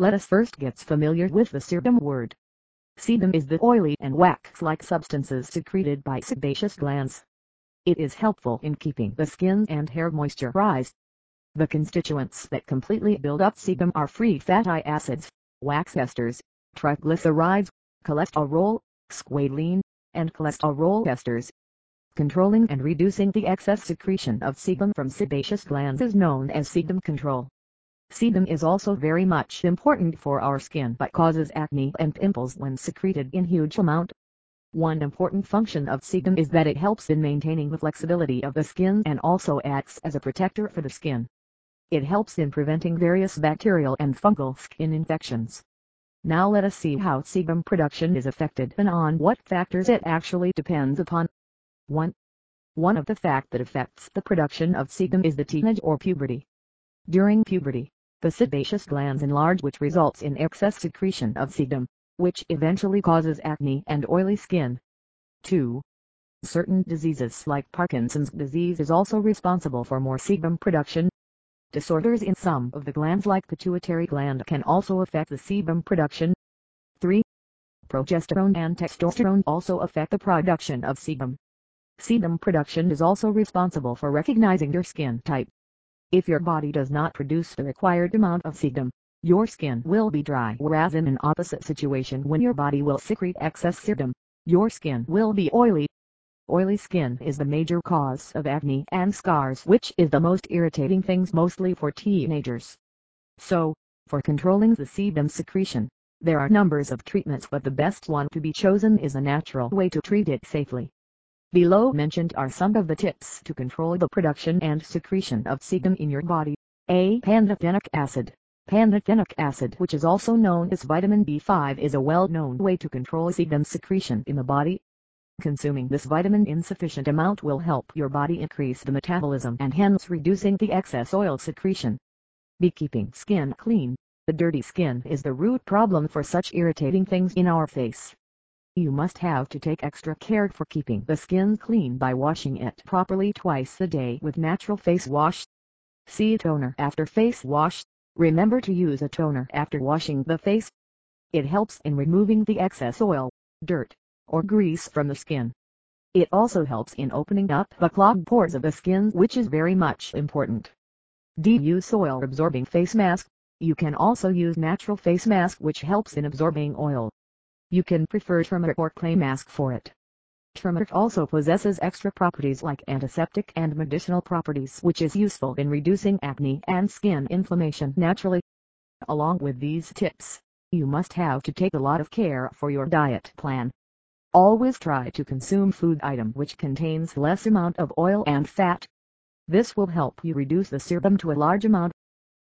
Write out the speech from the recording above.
Let us first get familiar with the sebum word. Sebum is the oily and wax-like substances secreted by sebaceous glands. It is helpful in keeping the skin and hair moisturized. The constituents that completely build up sebum are free fatty acids, wax esters, triglycerides, cholesterol, squalene, and cholesterol esters. Controlling and reducing the excess secretion of sebum from sebaceous glands is known as sebum control. Sebum is also very much important for our skin but causes acne and pimples when secreted in huge amount. One important function of sebum is that it helps in maintaining the flexibility of the skin and also acts as a protector for the skin. It helps in preventing various bacterial and fungal skin infections. Now let us see how sebum production is affected and on what factors it actually depends upon. 1. One of the fact that affects the production of sebum is the teenage or puberty. During puberty, the sebaceous glands enlarge which results in excess secretion of sebum, which eventually causes acne and oily skin. 2. Certain diseases like Parkinson's disease is also responsible for more sebum production. Disorders in some of the glands like pituitary gland can also affect the sebum production. 3. Progesterone and testosterone also affect the production of sebum. Sebum production is also responsible for recognizing your skin type. If your body does not produce the required amount of sebum, your skin will be dry whereas in an opposite situation when your body will secrete excess sebum, your skin will be oily. Oily skin is the major cause of acne and scars which is the most irritating things mostly for teenagers. So, for controlling the sebum secretion, there are numbers of treatments but the best one to be chosen is a natural way to treat it safely. Below mentioned are some of the tips to control the production and secretion of sebum in your body. A. Pantothenic acid. Pantothenic acid which is also known as vitamin B5 is a well-known way to control sebum secretion in the body. Consuming this vitamin in sufficient amount will help your body increase the metabolism and hence reducing the excess oil secretion. Be keeping skin clean. The dirty skin is the root problem for such irritating things in our face. You must have to take extra care for keeping the skin clean by washing it properly twice a day with natural face wash. See toner after face wash. Remember to use a toner after washing the face. It helps in removing the excess oil, dirt, or grease from the skin. It also helps in opening up the clogged pores of the skin which is very much important. D. Use oil absorbing face mask. You can also use natural face mask which helps in absorbing oil. You can prefer turmeric or clay mask for it. Turmeric also possesses extra properties like antiseptic and medicinal properties which is useful in reducing acne and skin inflammation naturally. Along with these tips, you must have to take a lot of care for your diet plan. Always try to consume food item which contains less amount of oil and fat. This will help you reduce the sebum to a large amount